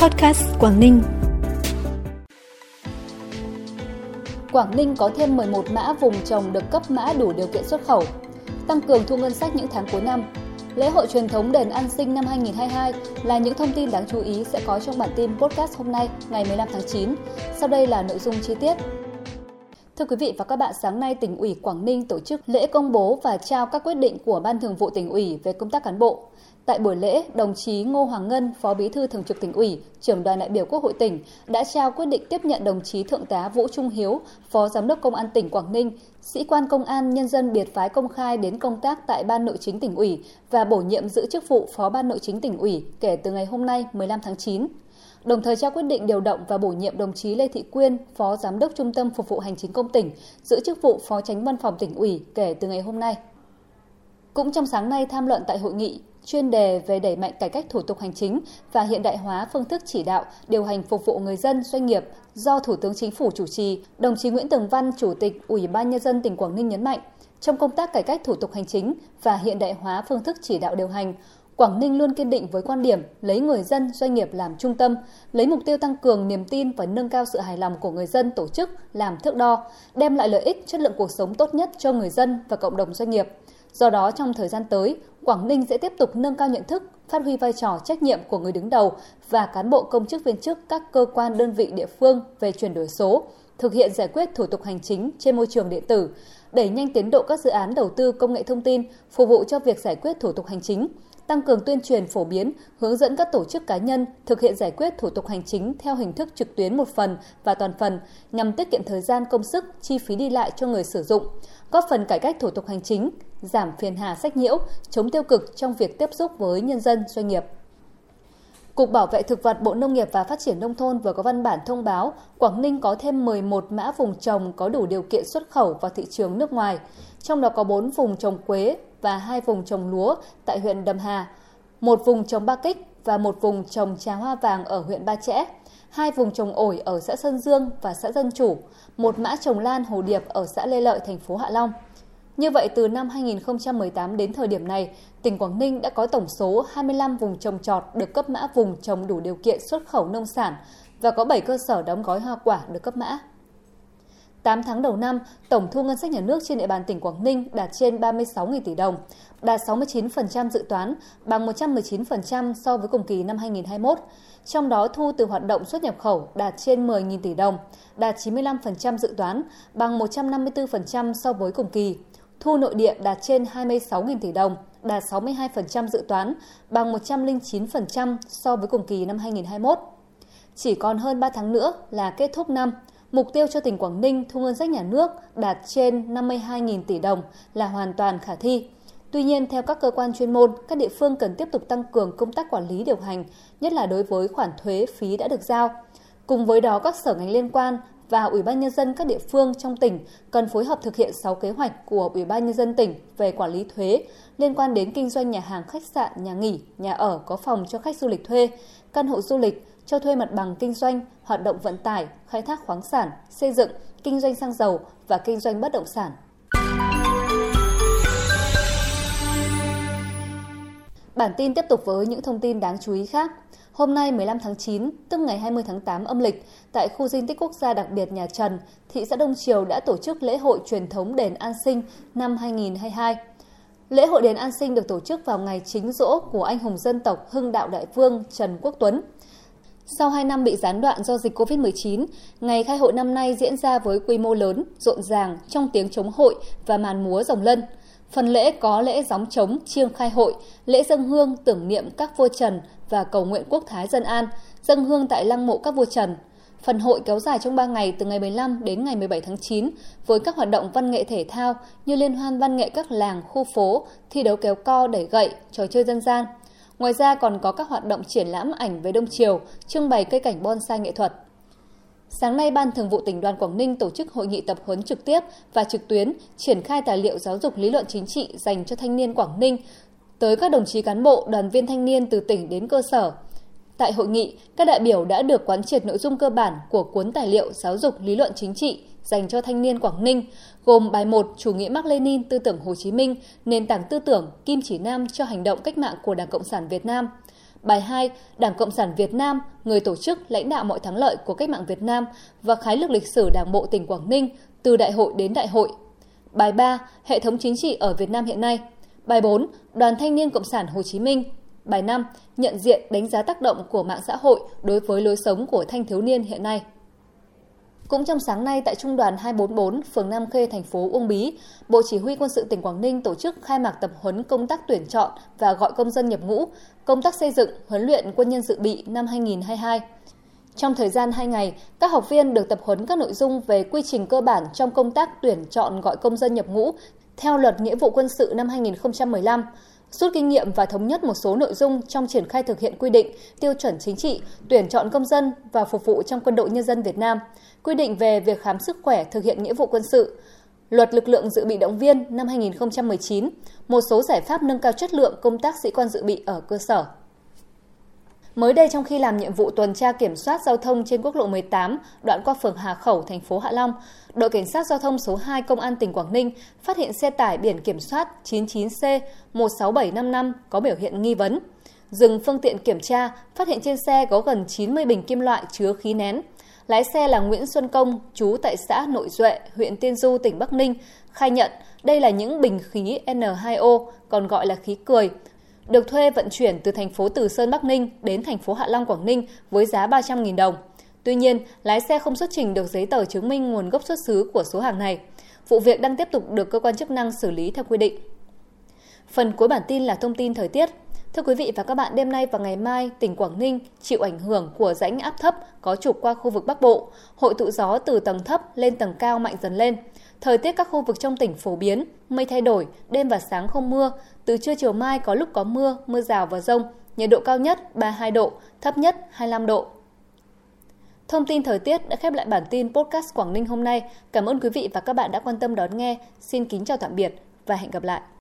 Podcast Quảng Ninh. Quảng Ninh có thêm 11 mã vùng trồng được cấp mã đủ điều kiện xuất khẩu. Tăng cường thu ngân sách những tháng cuối năm. Lễ hội truyền thống đền An Sinh năm 2022 là những thông tin đáng chú ý sẽ có trong bản tin podcast hôm nay, ngày 15 tháng 9. Sau đây là nội dung chi tiết. Thưa quý vị và các bạn, sáng nay tỉnh ủy Quảng Ninh tổ chức lễ công bố và trao các quyết định của Ban Thường vụ tỉnh ủy về công tác cán bộ. Tại buổi lễ, đồng chí Ngô Hoàng Ngân, Phó Bí thư Thường trực tỉnh ủy, trưởng đoàn đại biểu Quốc hội tỉnh đã trao quyết định tiếp nhận đồng chí Thượng tá Vũ Trung Hiếu, Phó Giám đốc Công an tỉnh Quảng Ninh, sĩ quan công an nhân dân biệt phái công khai đến công tác tại Ban Nội chính tỉnh ủy và bổ nhiệm giữ chức vụ Phó Ban Nội chính tỉnh ủy kể từ ngày hôm nay 15 tháng 9 đồng thời trao quyết định điều động và bổ nhiệm đồng chí Lê Thị Quyên, Phó Giám đốc Trung tâm Phục vụ Hành chính công tỉnh, giữ chức vụ Phó Tránh Văn phòng tỉnh ủy kể từ ngày hôm nay. Cũng trong sáng nay tham luận tại hội nghị, chuyên đề về đẩy mạnh cải cách thủ tục hành chính và hiện đại hóa phương thức chỉ đạo, điều hành phục vụ người dân, doanh nghiệp do Thủ tướng Chính phủ chủ trì, đồng chí Nguyễn Tường Văn, Chủ tịch Ủy ban Nhân dân tỉnh Quảng Ninh nhấn mạnh, trong công tác cải cách thủ tục hành chính và hiện đại hóa phương thức chỉ đạo điều hành, Quảng Ninh luôn kiên định với quan điểm lấy người dân, doanh nghiệp làm trung tâm, lấy mục tiêu tăng cường niềm tin và nâng cao sự hài lòng của người dân tổ chức làm thước đo, đem lại lợi ích chất lượng cuộc sống tốt nhất cho người dân và cộng đồng doanh nghiệp. Do đó, trong thời gian tới, Quảng Ninh sẽ tiếp tục nâng cao nhận thức, phát huy vai trò trách nhiệm của người đứng đầu và cán bộ công chức viên chức các cơ quan đơn vị địa phương về chuyển đổi số, thực hiện giải quyết thủ tục hành chính trên môi trường điện tử, đẩy nhanh tiến độ các dự án đầu tư công nghệ thông tin phục vụ cho việc giải quyết thủ tục hành chính, tăng cường tuyên truyền phổ biến, hướng dẫn các tổ chức cá nhân thực hiện giải quyết thủ tục hành chính theo hình thức trực tuyến một phần và toàn phần nhằm tiết kiệm thời gian công sức, chi phí đi lại cho người sử dụng, góp phần cải cách thủ tục hành chính, giảm phiền hà sách nhiễu, chống tiêu cực trong việc tiếp xúc với nhân dân, doanh nghiệp. Cục Bảo vệ Thực vật Bộ Nông nghiệp và Phát triển Nông thôn vừa có văn bản thông báo Quảng Ninh có thêm 11 mã vùng trồng có đủ điều kiện xuất khẩu vào thị trường nước ngoài, trong đó có 4 vùng trồng quế và hai vùng trồng lúa tại huyện Đầm Hà, một vùng trồng ba kích và một vùng trồng trà hoa vàng ở huyện Ba Chẽ, hai vùng trồng ổi ở xã Sơn Dương và xã Dân Chủ, một mã trồng lan hồ điệp ở xã Lê Lợi, thành phố Hạ Long. Như vậy, từ năm 2018 đến thời điểm này, tỉnh Quảng Ninh đã có tổng số 25 vùng trồng trọt được cấp mã vùng trồng đủ điều kiện xuất khẩu nông sản và có 7 cơ sở đóng gói hoa quả được cấp mã. 8 tháng đầu năm, tổng thu ngân sách nhà nước trên địa bàn tỉnh Quảng Ninh đạt trên 36.000 tỷ đồng, đạt 69% dự toán, bằng 119% so với cùng kỳ năm 2021. Trong đó thu từ hoạt động xuất nhập khẩu đạt trên 10.000 tỷ đồng, đạt 95% dự toán, bằng 154% so với cùng kỳ. Thu nội địa đạt trên 26.000 tỷ đồng, đạt 62% dự toán, bằng 109% so với cùng kỳ năm 2021. Chỉ còn hơn 3 tháng nữa là kết thúc năm, mục tiêu cho tỉnh Quảng Ninh thu ngân sách nhà nước đạt trên 52.000 tỷ đồng là hoàn toàn khả thi. Tuy nhiên, theo các cơ quan chuyên môn, các địa phương cần tiếp tục tăng cường công tác quản lý điều hành, nhất là đối với khoản thuế phí đã được giao. Cùng với đó, các sở ngành liên quan và Ủy ban nhân dân các địa phương trong tỉnh cần phối hợp thực hiện 6 kế hoạch của Ủy ban nhân dân tỉnh về quản lý thuế liên quan đến kinh doanh nhà hàng, khách sạn, nhà nghỉ, nhà ở có phòng cho khách du lịch thuê, căn hộ du lịch, cho thuê mặt bằng kinh doanh, hoạt động vận tải, khai thác khoáng sản, xây dựng, kinh doanh xăng dầu và kinh doanh bất động sản. Bản tin tiếp tục với những thông tin đáng chú ý khác. Hôm nay 15 tháng 9, tức ngày 20 tháng 8 âm lịch, tại khu di tích quốc gia đặc biệt nhà Trần, thị xã Đông Triều đã tổ chức lễ hội truyền thống đền An Sinh năm 2022. Lễ hội đền An Sinh được tổ chức vào ngày chính rỗ của anh hùng dân tộc Hưng Đạo Đại Vương Trần Quốc Tuấn. Sau 2 năm bị gián đoạn do dịch COVID-19, ngày khai hội năm nay diễn ra với quy mô lớn, rộn ràng trong tiếng chống hội và màn múa rồng lân. Phần lễ có lễ gióng trống, chiêng khai hội, lễ dân hương tưởng niệm các vua Trần và cầu nguyện quốc thái dân an, dân hương tại lăng mộ các vua Trần. Phần hội kéo dài trong 3 ngày từ ngày 15 đến ngày 17 tháng 9 với các hoạt động văn nghệ thể thao như liên hoan văn nghệ các làng, khu phố, thi đấu kéo co, đẩy gậy, trò chơi dân gian. Ngoài ra còn có các hoạt động triển lãm ảnh về Đông Triều, trưng bày cây cảnh bonsai nghệ thuật. Sáng nay, Ban Thường vụ tỉnh đoàn Quảng Ninh tổ chức hội nghị tập huấn trực tiếp và trực tuyến triển khai tài liệu giáo dục lý luận chính trị dành cho thanh niên Quảng Ninh tới các đồng chí cán bộ, đoàn viên thanh niên từ tỉnh đến cơ sở. Tại hội nghị, các đại biểu đã được quán triệt nội dung cơ bản của cuốn tài liệu giáo dục lý luận chính trị dành cho thanh niên Quảng Ninh, gồm bài 1 Chủ nghĩa Mark Lenin tư tưởng Hồ Chí Minh, nền tảng tư tưởng kim chỉ nam cho hành động cách mạng của Đảng Cộng sản Việt Nam. Bài 2, Đảng Cộng sản Việt Nam, người tổ chức lãnh đạo mọi thắng lợi của cách mạng Việt Nam và khái lược lịch sử Đảng bộ tỉnh Quảng Ninh từ đại hội đến đại hội. Bài 3, Hệ thống chính trị ở Việt Nam hiện nay. Bài 4, Đoàn Thanh niên Cộng sản Hồ Chí Minh. Bài 5, Nhận diện đánh giá tác động của mạng xã hội đối với lối sống của thanh thiếu niên hiện nay. Cũng trong sáng nay tại Trung đoàn 244, phường Nam Khê, thành phố Uông Bí, Bộ Chỉ huy Quân sự tỉnh Quảng Ninh tổ chức khai mạc tập huấn công tác tuyển chọn và gọi công dân nhập ngũ, công tác xây dựng, huấn luyện quân nhân dự bị năm 2022. Trong thời gian 2 ngày, các học viên được tập huấn các nội dung về quy trình cơ bản trong công tác tuyển chọn gọi công dân nhập ngũ theo luật nghĩa vụ quân sự năm 2015, rút kinh nghiệm và thống nhất một số nội dung trong triển khai thực hiện quy định, tiêu chuẩn chính trị, tuyển chọn công dân và phục vụ trong quân đội nhân dân Việt Nam, quy định về việc khám sức khỏe thực hiện nghĩa vụ quân sự, luật lực lượng dự bị động viên năm 2019, một số giải pháp nâng cao chất lượng công tác sĩ quan dự bị ở cơ sở. Mới đây trong khi làm nhiệm vụ tuần tra kiểm soát giao thông trên quốc lộ 18, đoạn qua phường Hà Khẩu, thành phố Hạ Long, đội cảnh sát giao thông số 2 công an tỉnh Quảng Ninh phát hiện xe tải biển kiểm soát 99C 16755 có biểu hiện nghi vấn. Dừng phương tiện kiểm tra, phát hiện trên xe có gần 90 bình kim loại chứa khí nén. Lái xe là Nguyễn Xuân Công, trú tại xã Nội Duệ, huyện Tiên Du, tỉnh Bắc Ninh, khai nhận đây là những bình khí N2O, còn gọi là khí cười, được thuê vận chuyển từ thành phố Từ Sơn Bắc Ninh đến thành phố Hạ Long Quảng Ninh với giá 300.000 đồng. Tuy nhiên, lái xe không xuất trình được giấy tờ chứng minh nguồn gốc xuất xứ của số hàng này. Vụ việc đang tiếp tục được cơ quan chức năng xử lý theo quy định. Phần cuối bản tin là thông tin thời tiết. Thưa quý vị và các bạn, đêm nay và ngày mai, tỉnh Quảng Ninh chịu ảnh hưởng của rãnh áp thấp có trục qua khu vực Bắc Bộ, hội tụ gió từ tầng thấp lên tầng cao mạnh dần lên. Thời tiết các khu vực trong tỉnh phổ biến, mây thay đổi, đêm và sáng không mưa, từ trưa chiều mai có lúc có mưa, mưa rào và rông, nhiệt độ cao nhất 32 độ, thấp nhất 25 độ. Thông tin thời tiết đã khép lại bản tin podcast Quảng Ninh hôm nay. Cảm ơn quý vị và các bạn đã quan tâm đón nghe. Xin kính chào tạm biệt và hẹn gặp lại.